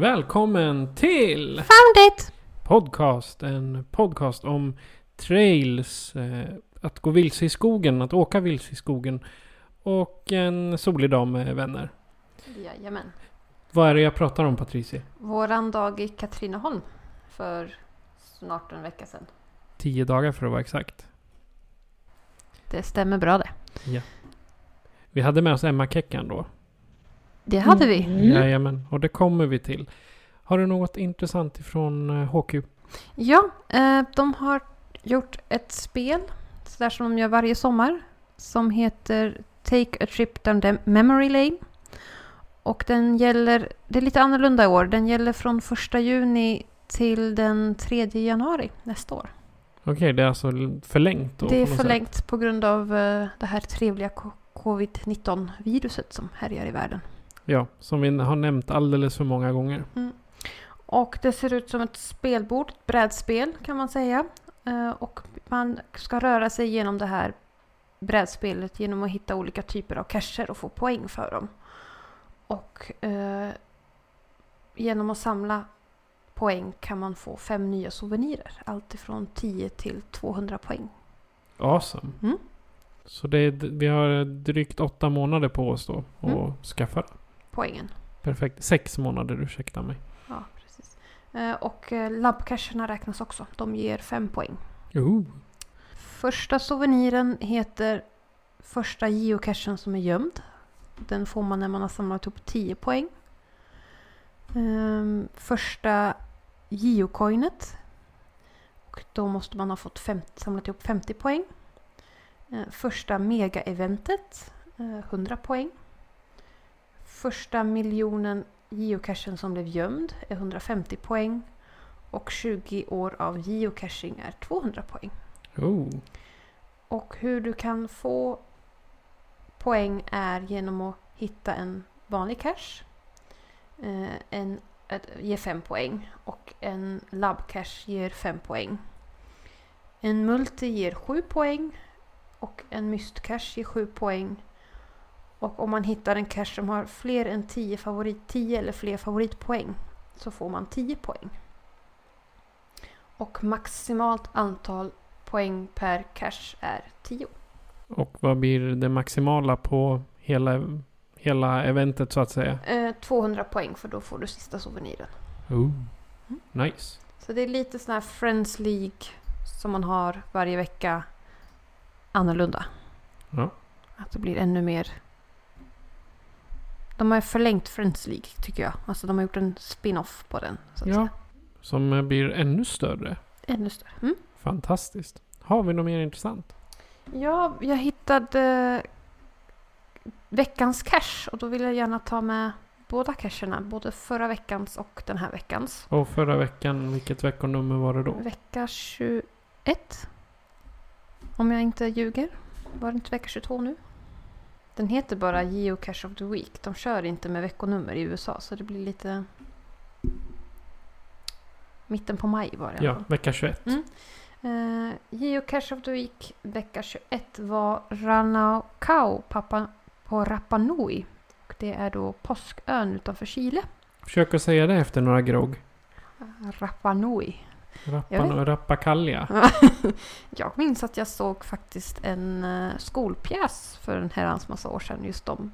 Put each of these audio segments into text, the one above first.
Välkommen till Found it! Podcast. En podcast om trails, eh, att gå vilse i skogen, att åka vilse i skogen och en solig dag med vänner. Jajamän. Vad är det jag pratar om Patricia? Våran dag i Katrineholm för snart en vecka sedan. Tio dagar för att vara exakt. Det stämmer bra det. Vi hade med oss Emma Keckan då. Det hade vi. Jajamän, och det kommer vi till. Har du något intressant ifrån eh, HQ? Ja, eh, de har gjort ett spel, sådär som de gör varje sommar, som heter Take a trip down the memory lane. Och den gäller, det är lite annorlunda i år, den gäller från första juni till den 3 januari nästa år. Okej, det är alltså förlängt då? det är på något sätt. förlängt på grund av eh, det här trevliga co- covid-19-viruset som härjar i världen. Ja, som vi har nämnt alldeles för många gånger. Och det ser ut som ett spelbord, ett brädspel kan man säga. Eh, Och man ska röra sig genom det här brädspelet genom att hitta olika typer av cacher och få poäng för dem. Och eh, genom att samla poäng kan man få fem nya souvenirer. Allt ifrån 10 till 200 poäng. Awesome. Mm. Så det är, vi har drygt åtta månader på oss då att Mm. skaffa det. Poängen. Perfekt. Sex månader, ursäkta mig. Ja, precis. Eh, Och eh, labbcacherna räknas också. De ger fem poäng. Ooh. Första souveniren heter första geocachen som är gömd. Den får man när man har samlat ihop 10 poäng. Ehm, första geocoinet. Och då måste man ha fått fem, samlat ihop 50 poäng. Eh, första mega-eventet, eh, 100 poäng. Första miljonen geocachen som blev gömd är 150 poäng. Och 20 år av geocaching är 200 poäng. Oh. Och hur du kan få poäng är genom att hitta en vanlig cache. Eh, en, ger fem poäng. Och en labbcache ger fem poäng. En multi ger sju poäng. Och en mystcache ger sju poäng. Och om man hittar en cache som har fler än 10, favorit, 10 eller fler favoritpoäng så får man 10 poäng. Och maximalt antal poäng per cache är 10. Och vad blir det maximala på hela, hela eventet så att säga? Eh, 200 poäng för då får du sista souveniren. Oh. Nice. Så det är lite sån här Friends League som man har varje vecka annorlunda. Ja. Att det blir ännu mer... De har förlängt Friends League tycker jag. Alltså de har gjort en spin-off på den. Ja. säga. Som eh, blir ännu större. Ännu större. Mm. Fantastiskt. Har vi något mer intressant? Ja, jag hittade veckans cash och då vill jag gärna ta med båda cacherna. Både förra veckans och den här veckans. Och förra veckan, vilket veckonummer var det då? Vecka 21. Om jag inte ljuger. Var det inte vecka 22 nu? Den heter bara Geocache of the Week. De kör inte med veckonummer i USA så det blir lite... Mitten på maj var det Ja, vecka 21. Mm. Eh, Geocache of the Week vecka 21 var Ranakau Papa, på Rapa Nui. Och det är då påskön utanför Chile. Försök att säga det efter några grogg. Rapa Nui. Rappan och rappakalja. Jag minns att jag såg faktiskt en eh, skolpjäs för en herrans massa år sedan just om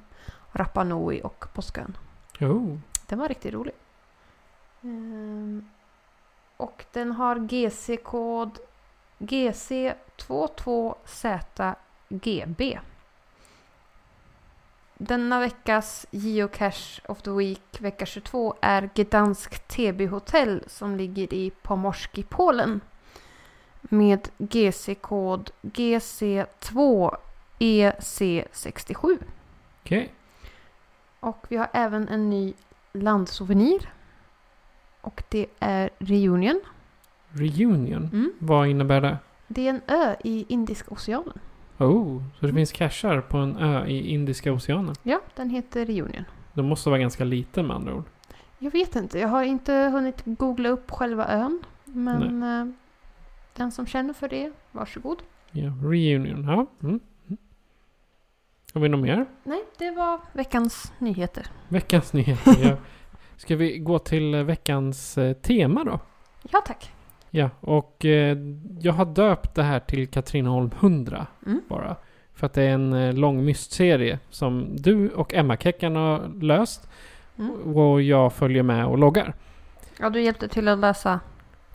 Rapa Nui och påskön. Oh. Den var riktigt rolig. Ehm, Och den har GC-kod GC22ZGB. Denna veckas Geocache of the Week vecka 22 är Gdansk TB Hotel som ligger i Pomorsk i Polen. Med GC-kod GC2EC67. Okej. Och vi har även en ny landsouvenir. Och det är Reunion. Reunion. Mm. Vad innebär det? Det är en ö i Indiska oceanen. Oh, så det finns cashar på en ö i Indiska oceanen. Ja, den heter Reunion. Den måste vara ganska liten med andra ord. Jag vet inte, jag har inte hunnit googla upp själva ön. Men eh, den som känner för det, varsågod. Ja, reunion. Ja. Mm. Mm. Har vi något mer? Nej, det var veckans nyheter. Veckans nyheter. Ja. Ska vi gå till eh, veckans eh, tema då? Ja, tack. Ja, och eh, jag har döpt det här till Katrineholm 100 Mm. bara. För att det är en eh, lång mystserie som du och Emma Keckan har löst. Mm. Och jag följer med och loggar. Ja, du hjälpte till att läsa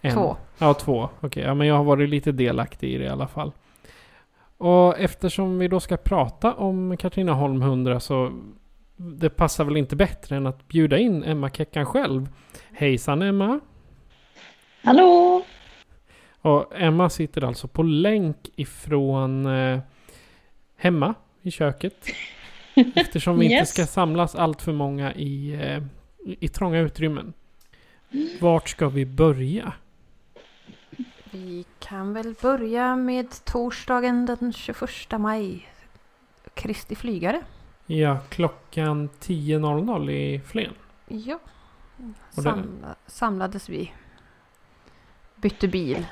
En. två. Ja, två. Okej, ja, men jag har varit lite delaktig i det i alla fall. Och eftersom vi då ska prata om Katrineholm 100 så det passar väl inte bättre än att bjuda in Emma Keckan själv. Hejsan Emma! Hallå! Och Emma sitter alltså på länk ifrån eh, hemma i köket. Eftersom vi inte Yes. ska samlas allt för många i, eh, i trånga utrymmen. Vart ska vi börja? Vi kan väl börja med torsdagen den 21 maj. Kristi flygare. Ja, klockan 10.00 i Flen. Ja. Samla, samlades vi. Bytte bil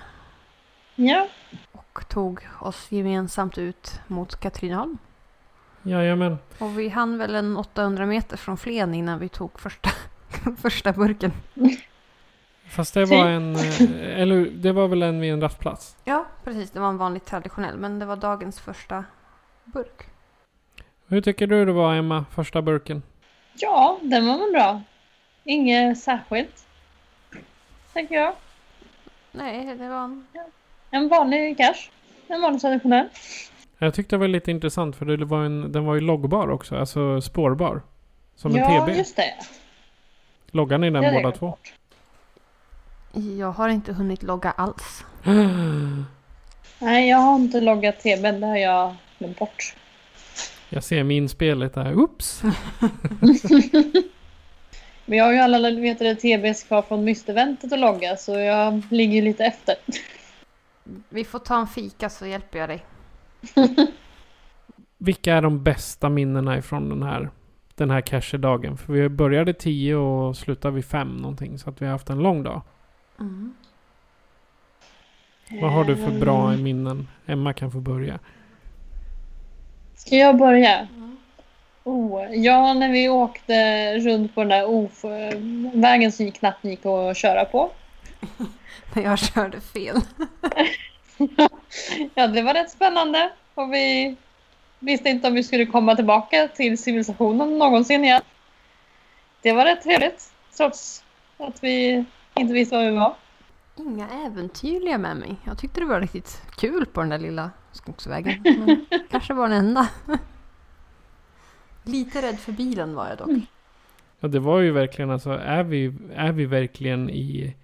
Ja, och tog oss gemensamt ut mot Katrineholm. Jajamän. Och vi hann väl en 800 meter från Flen innan vi tog första, första burken. Fast det Typ. var en... eh, Eller det var väl en vid en rastplats? Ja, precis. Det var en vanlig traditionell, men det var dagens första burk. Hur tycker du det var Emma, första burken? ja den var väl bra. Inget särskilt. Tänker jag. Nej, det var en... En vanlig cash. En vanlig traditionell. Jag tyckte det var lite intressant för det var en, den var ju loggbar också, alltså spårbar. Som en ja, TB. just det. Loggar ni den Det båda två? bort. Jag har inte hunnit logga alls. Nej, jag har inte loggat TBn. Det har jag glömt bort. Jag ser minspelet där. Oops! Men jag har ju alla vet du, TBs kvar från mysteventet att logga så jag ligger ju lite efter. Vi får ta en fika så hjälper jag dig. Vilka är de bästa minnena ifrån den här, den här cache-dagen? För vi började 10 och slutade vid 5 någonting. Så att vi har haft en lång dag. Mm. Vad har du för bra Ehm, minnen? Emma kan få börja. Ska jag börja? Oh, ja, när vi åkte runt på den där of vägen som knappt gick att köra på. När jag körde fel. Ja, det var rätt spännande. Och vi visste inte om vi skulle komma tillbaka till civilisationen någonsin igen. Det var rätt trevligt. Trots att vi inte visste var vi var. Inga äventyrliga med mig. Jag tyckte det var riktigt kul på den där lilla skogsvägen. Men kanske var den enda. Lite rädd för bilen var jag dock. Ja, det var ju verkligen alltså, är vi, är vi verkligen i,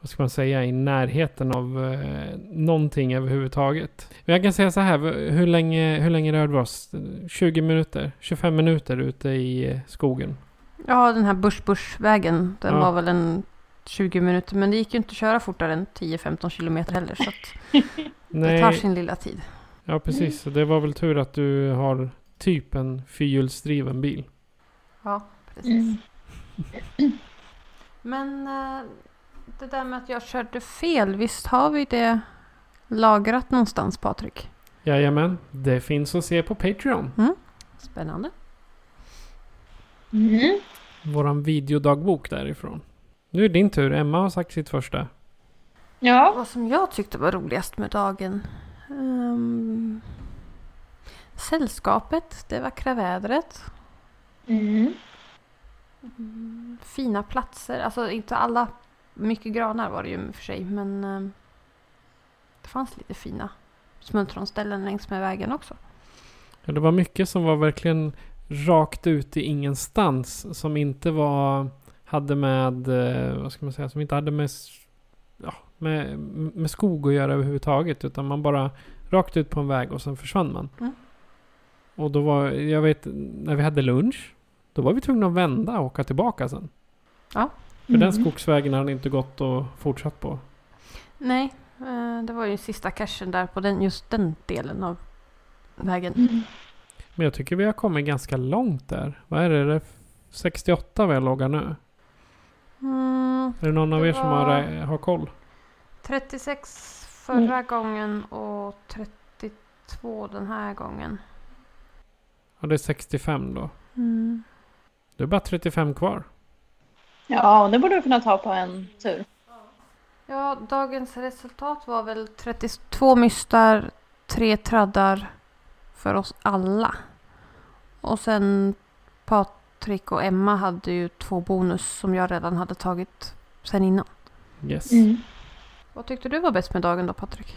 vad ska man säga, i närheten av eh, någonting överhuvudtaget? Men jag kan säga så här, hur länge, hur länge rörde vi oss? 20 minuter? 25 minuter ute i eh, skogen? Ja, den här Bush-Bush-vägen. Den Ja. var väl en 20 minuter. Men det gick ju inte att köra fortare än 10-15 kilometer heller. Så att det tar sin lilla tid. Ja, precis. Så det var väl tur att du har typ en fyrhjulsdriven bil. Ja, precis. Men eh, det där med att jag körde fel. Visst har vi det lagrat någonstans Patrik? Jajamän, det finns att se på Patreon. Spännande. Mm. Våran videodagbok därifrån. Nu är det din tur. Emma har sagt sitt första. Ja, Vad som jag tyckte var roligast med dagen. ehm, sällskapet, det vackra vädret. mm. Mm, fina platser. Alltså inte alla mycket granar var det ju för sig. Men eh, det fanns lite fina smultronställen längs med vägen också. Ja, det var mycket som var verkligen rakt ut i ingenstans. Som inte var, hade med, eh, vad ska man säga, som inte hade med, ja, med, med skog att göra överhuvudtaget. Utan man bara rakt ut på en väg och sen försvann man. Mm. Och då var, jag vet, när vi hade lunch. Då var vi tvungna att vända och åka tillbaka sen. För den Mm. skogsvägen hade inte gått och fortsatt på. Nej, eh, det var ju sista cashen där på den, just den delen av vägen. Mm. Men jag tycker vi har kommit ganska långt där. Vad är det? Är det 68 vi har loggat nu? Mm, Är det någon av Det er som har, rä- har koll? 36 förra gången och 32 den här gången. Ja, det är 65 då. Mm. Det är bara 35 kvar. Ja, det borde du kunna ta på en tur. Ja, dagens resultat var väl 32 mystar, tre traddar för oss alla. Och sen Patrik och Emma hade ju två bonus som jag redan hade tagit sen innan. Yes. Mm. Vad tyckte du var bäst med dagen då Patrik?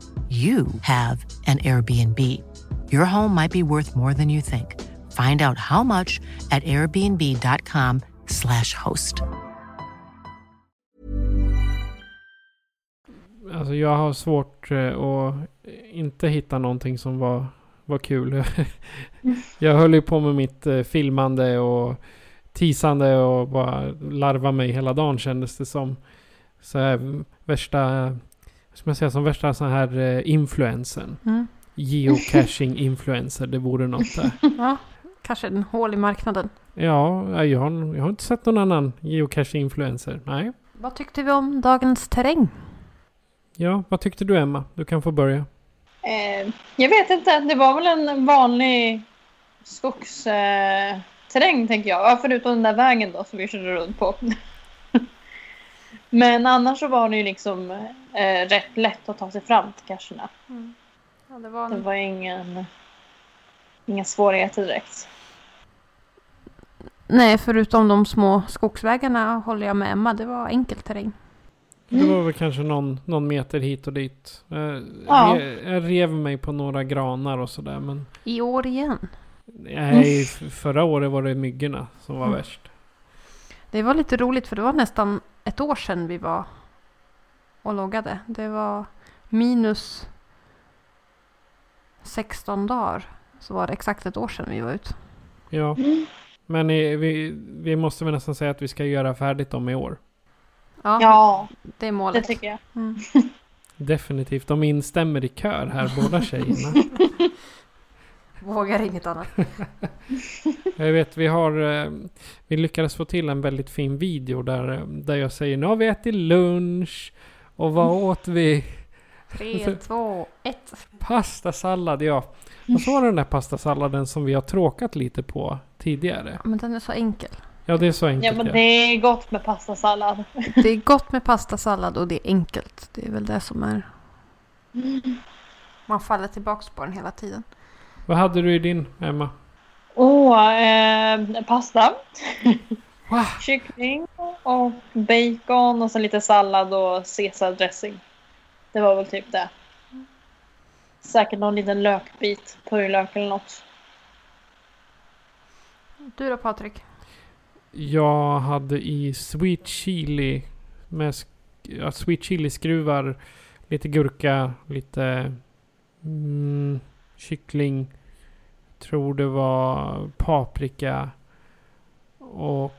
you have an Airbnb. Your home might be worth more than you think. Find out how much at airbnb.com/slash host. Alltså jag har svårt eh, att inte hitta någonting som var, var kul. jag höll ju på med mitt eh, filmande och tisande och bara larva mig hela dagen kändes det som. Så här, värsta, ska man säga, som värsta sån här eh, influensen. Mm. Geocaching influencer, det vore något där. Ja, kanske en hål i marknaden. Ja, jag har, jag har inte sett någon annan geocaching influencer. Nej. Vad tyckte vi om dagens terräng? Ja, vad tyckte du Emma? Du kan få börja. Eh, jag vet inte, det var väl en vanlig skogsterräng eh, terräng, tänker jag. Ja, förutom den där vägen då som vi körde runt på. Men annars så var det ju liksom eh, rätt lätt att ta sig fram till cacherna. Ja, det var Det en... var ingen, inga svårigheter direkt. Nej, förutom de små skogsvägarna håller jag med Emma. Det var enkel terräng. Det var väl kanske någon, någon meter hit och dit. Jag, Ja. re, jag rev mig på några granar och sådär. Men I år igen. nej, f- förra året var det myggorna som var Mm. värst. Det var lite roligt för det var nästan ett år sedan vi var och loggade. Det var minus 16 dagar. Så var det exakt ett år sedan vi var ute. Ja, Mm. men i, vi, vi måste väl nästan säga att vi ska göra färdigt dem i år. Ja, Ja, det är det målet. tycker jag. Mm. Definitivt. De instämmer i kör här, båda tjejerna. Vågar inget annat. Jag vet, vi har... eh, Vi lyckades få till en väldigt fin video där, eh, där jag säger nu har vi ätit lunch. Och vad åt vi? Tre, två, ett. Pastasallad, ja. Och så var det den där pastasalladen som vi har tråkat lite på tidigare. Ja, Men den är så enkel. Ja, det är så Ja, enkelt. men Ja, det är gott med pastasallad. Det är gott med pastasallad och det är enkelt. Det är väl det som är... Man faller tillbaks på den hela tiden. Vad hade du i din, Emma? Åh, eh, pasta. Wow. Kyckling och bacon och så lite sallad och caesardressing. Det var väl typ det. Säkert någon liten lökbit, purjolök eller något. Du då Patrik? Jag hade i sweet chili med sk- ja, sweet chili skruvar, lite gurka, lite mm, kyckling. Tror det var paprika och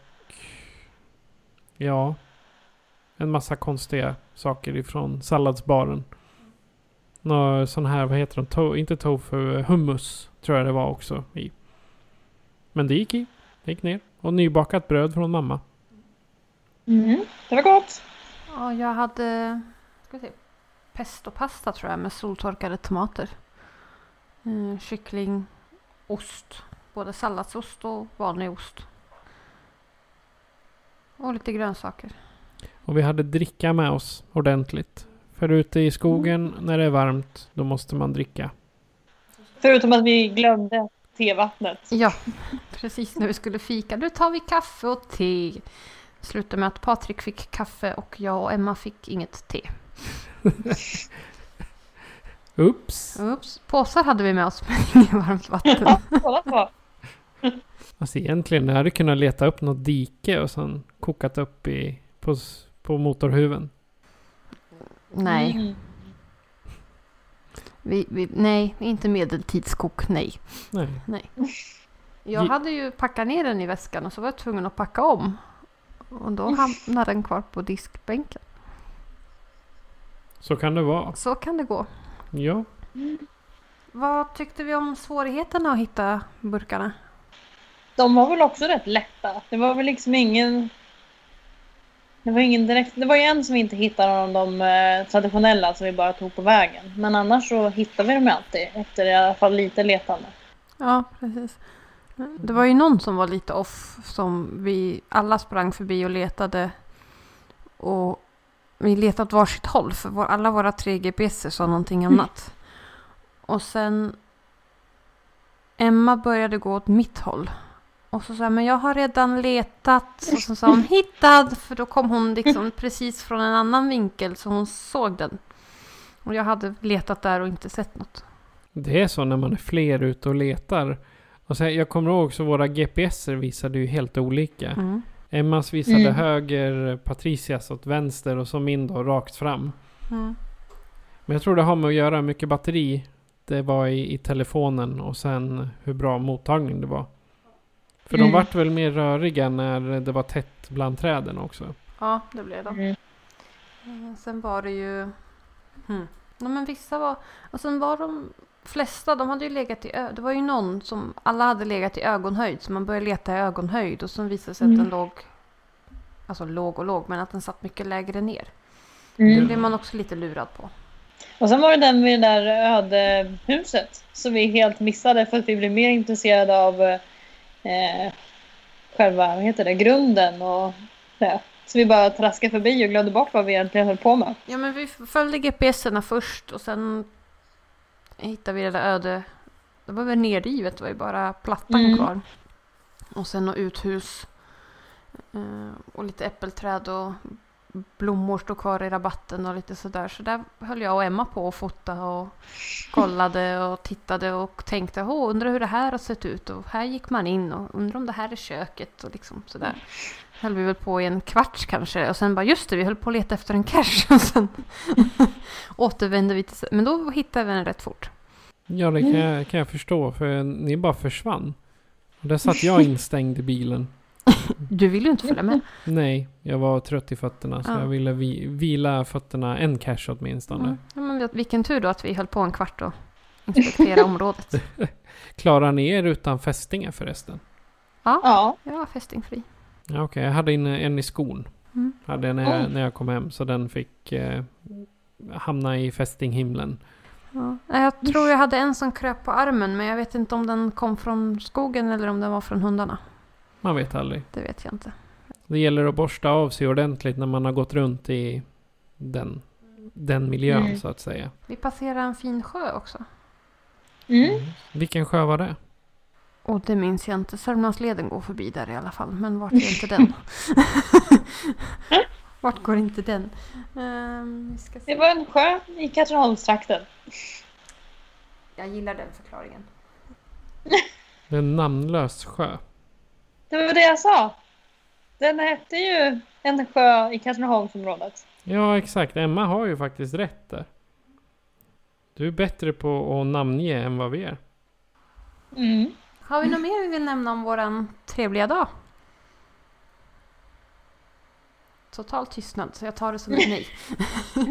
ja, en massa konstiga saker ifrån salladsbaren. Nå, sån här, vad heter de? To- inte tofu, hummus tror jag det var också i. Men det gick i. Det gick ner. Och nybakat bröd från mamma. Mm. Det var gott. Ja, jag hade ska se, pestopasta tror jag med soltorkade tomater. Eh, kyckling, ost. Både salladsost och vanlig ost. Och lite grönsaker. Och vi hade dricka med oss ordentligt. För ute i skogen när det är varmt, då måste man dricka. Förutom att vi glömde tevattnet. Ja, precis när vi skulle fika. Nu tar vi kaffe och te. Slutade med att Patrik fick kaffe och jag och Emma fick inget te. Ups! Oops. Påsar hade vi med oss men inget varmt vatten. Kolla på. Alltså egentligen, jag hade kunnat leta upp något dike och sen kokat upp i, på, på motorhuven. Nej, Mm. vi, vi, nej, inte medeltidskok, nej. Nej. Jag Ge- hade ju packat ner den i väskan och så var jag tvungen att packa om. Och då hamnade den kvar på diskbänken. Så kan det vara. Så kan det gå. Ja. Vad tyckte vi om svårigheterna att hitta burkarna? De var väl också rätt lätta. Det var väl liksom ingen... Det var ingen direkt... Det var ju en som vi inte hittade av de eh, traditionella som vi bara tog på vägen. Men annars så hittade vi dem alltid efter i alla fall lite letande. Ja, precis. Det var ju någon som var lite off som vi alla sprang förbi och letade. Och vi letade åt varsitt håll för vår, alla våra tre GPS sa någonting annat. Och sen Emma började gå åt mitt håll. Och så sa jag, men jag har redan letat. Och så sa hon hittad. För då kom hon liksom precis från en annan vinkel så hon såg den. Och jag hade letat där och inte sett något. Det är så när man är fler ute och letar. Och så, jag kommer ihåg så våra GPSer visade ju helt olika. Mm. Emmas visade Mm. höger, Patricias åt vänster och så min då rakt fram. Mm. Men jag tror det har med att göra hur mycket batteri det var i, i telefonen och sen hur bra mottagning det var. För de Mm. vart väl mer röriga när det var tätt bland träden också. Ja, det blev de. Mm. Eh, Sen var det ju... Hmm. Ja, men vissa var... Och sen var de flesta, de hade ju legat i... Det var ju någon som... Alla hade legat i ögonhöjd. Så man började leta i ögonhöjd. Och sen visade det sig att Mm. den låg... Alltså låg och låg, men att den satt mycket lägre ner. Det Mm. blev man också lite lurad på. Och sen var det den med det där öde huset som vi helt missade för att vi blev mer intresserade av eh, själva vad heter det, grunden och det. Så vi bara traskade förbi och glömde bort vad vi egentligen höll på med. Ja, men vi följde GPSerna först och sen hittade vi det där öde... Det var väl nerrivet, det var ju bara plattan Mm. kvar. Och sen något uthus. eh, Och lite äppelträd och blommor stod kvar i rabatten och lite sådär. Så där höll jag och Emma på att fota och kollade och tittade och tänkte Åh, undrar hur det här har sett ut och här gick man in och undrar om det här är köket och liksom sådär. Höll vi väl på i en kvarts kanske och sen bara just det, vi höll på att leta efter en cash och sen återvände vi till... Men då hittade vi den rätt fort. Ja, det kan jag, kan jag förstå. För ni bara försvann. Och där satt jag instängd i bilen. Du vill ju inte följa med. Nej, jag var trött i fötterna. Så Ja. jag ville vi, vila fötterna en cash åtminstone. Mm. Ja, men vilken tur då att vi höll på en kvart och inspektera området. Klarar ni er utan fästingar förresten? Ja, Jag var fästingfri. Ja, Okej, jag hade en, en i skon. Mm. Hade jag när, jag, när jag kom hem. Så den fick eh, hamna i fästinghimlen. Ja. Jag tror jag hade en som kröp på armen men jag vet inte om den kom från skogen eller om den var från hundarna. Man vet aldrig. Det vet jag inte. Det gäller att borsta av sig ordentligt när man har gått runt i den, den miljön Mm. så att säga. Vi passerade en fin sjö också. mm. Vilken sjö var det? Och det minns jag inte. Sörmlandsleden går förbi där i alla fall. Men vart är inte den? vart går inte den? Vi ska det var en sjö i Katrineholmstrakten. Jag gillar den förklaringen. Det är en namnlös sjö. Det var det jag sa. Den hette ju en sjö i Katrineholmsområdet. Ja, exakt. Emma har ju faktiskt rätt där. Du är bättre på att namnge än vad vi är. Mm. Har vi något mer vi vill nämna om våran trevliga dag? Total tystnad, så jag tar det som ett nej.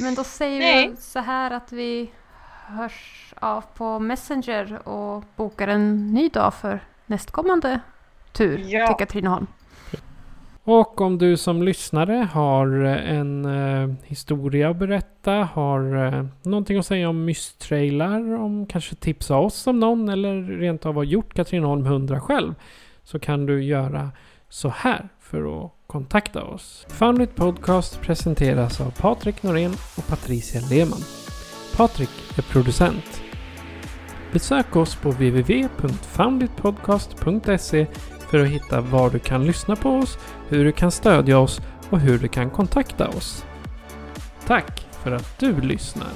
Men då säger Nej. vi så här att vi hörs av på Messenger och bokar en ny dag för nästkommande tur Ja. till Katrineholm. Och om du som lyssnare har eh, en eh, historia att berätta, har eh, någonting att säga om mystrailar, om kanske tipsa oss om någon eller rent av har gjort Katrineholm 100 själv. Så kan du göra så här för att kontakta oss. Foundit Podcast presenteras av Patrik Norén och Patricia Lehmann. Patrik är producent. Besök oss på www.founditpodcast.se för att hitta var du kan lyssna på oss, hur du kan stödja oss och hur du kan kontakta oss. Tack för att du lyssnar.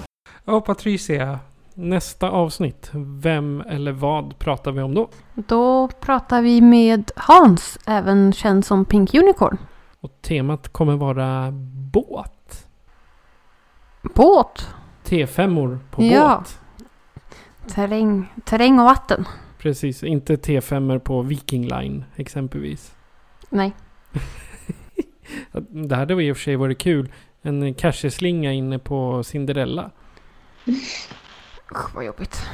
Och Patricia, nästa avsnitt, vem eller vad pratar vi om då? Då pratar vi med Hans, även känd som Pink Unicorn. Och temat kommer vara båt. Båt, T5or på Ja. båt. terräng, terräng och vatten. Precis, inte T5or på Viking Line exempelvis. Nej, Det hade i och för sig varit kul. En casheslinga inne på Cinderella. usch vad jobbigt.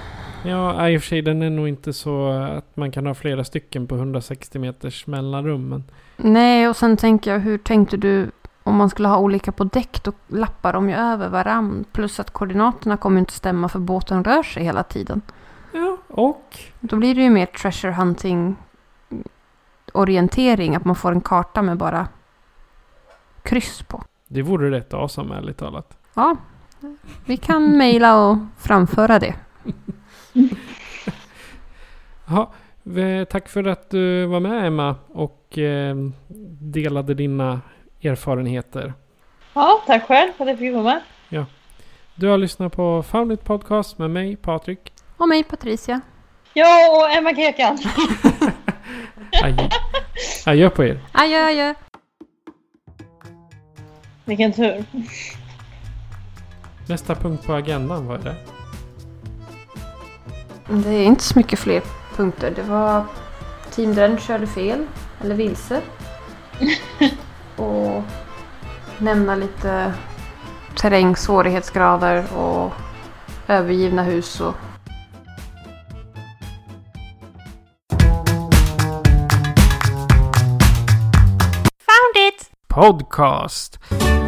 Ja, i och för sig den är nog inte så att man kan ha flera stycken på 160 meters mellanrum. Men Nej, och sen tänker jag, hur tänkte du om man skulle ha olika på däck? Då lappar de ju över varann. Plus att koordinaterna kommer inte stämma för båten rör sig hela tiden. Ja, och Då blir det ju mer treasure hunting orientering. Att man får en karta med bara kryss på. det vore rätt awesome ärligt talat. Ja, vi kan mejla och framföra det. Ja, tack för att du var med Emma och eh, delade dina erfarenheter. Ja, tack själv för att jag fick vara med. Du har lyssnat på Found It Podcast med mig, Patrik. Och mig Patricia. Jag och Emma Kekan. Adjö. Adjö på er. Adjö, adjö. Vilken tur. Nästa punkt på agendan, vad är det? Det är inte så mycket fler punkter. Det var Team Dren körde fel, eller vilse. och nämna lite terräng, svårighetsgrader och övergivna hus och Podcast!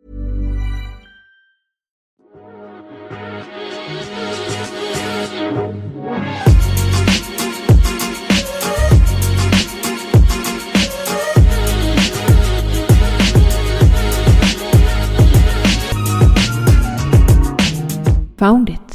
Found it.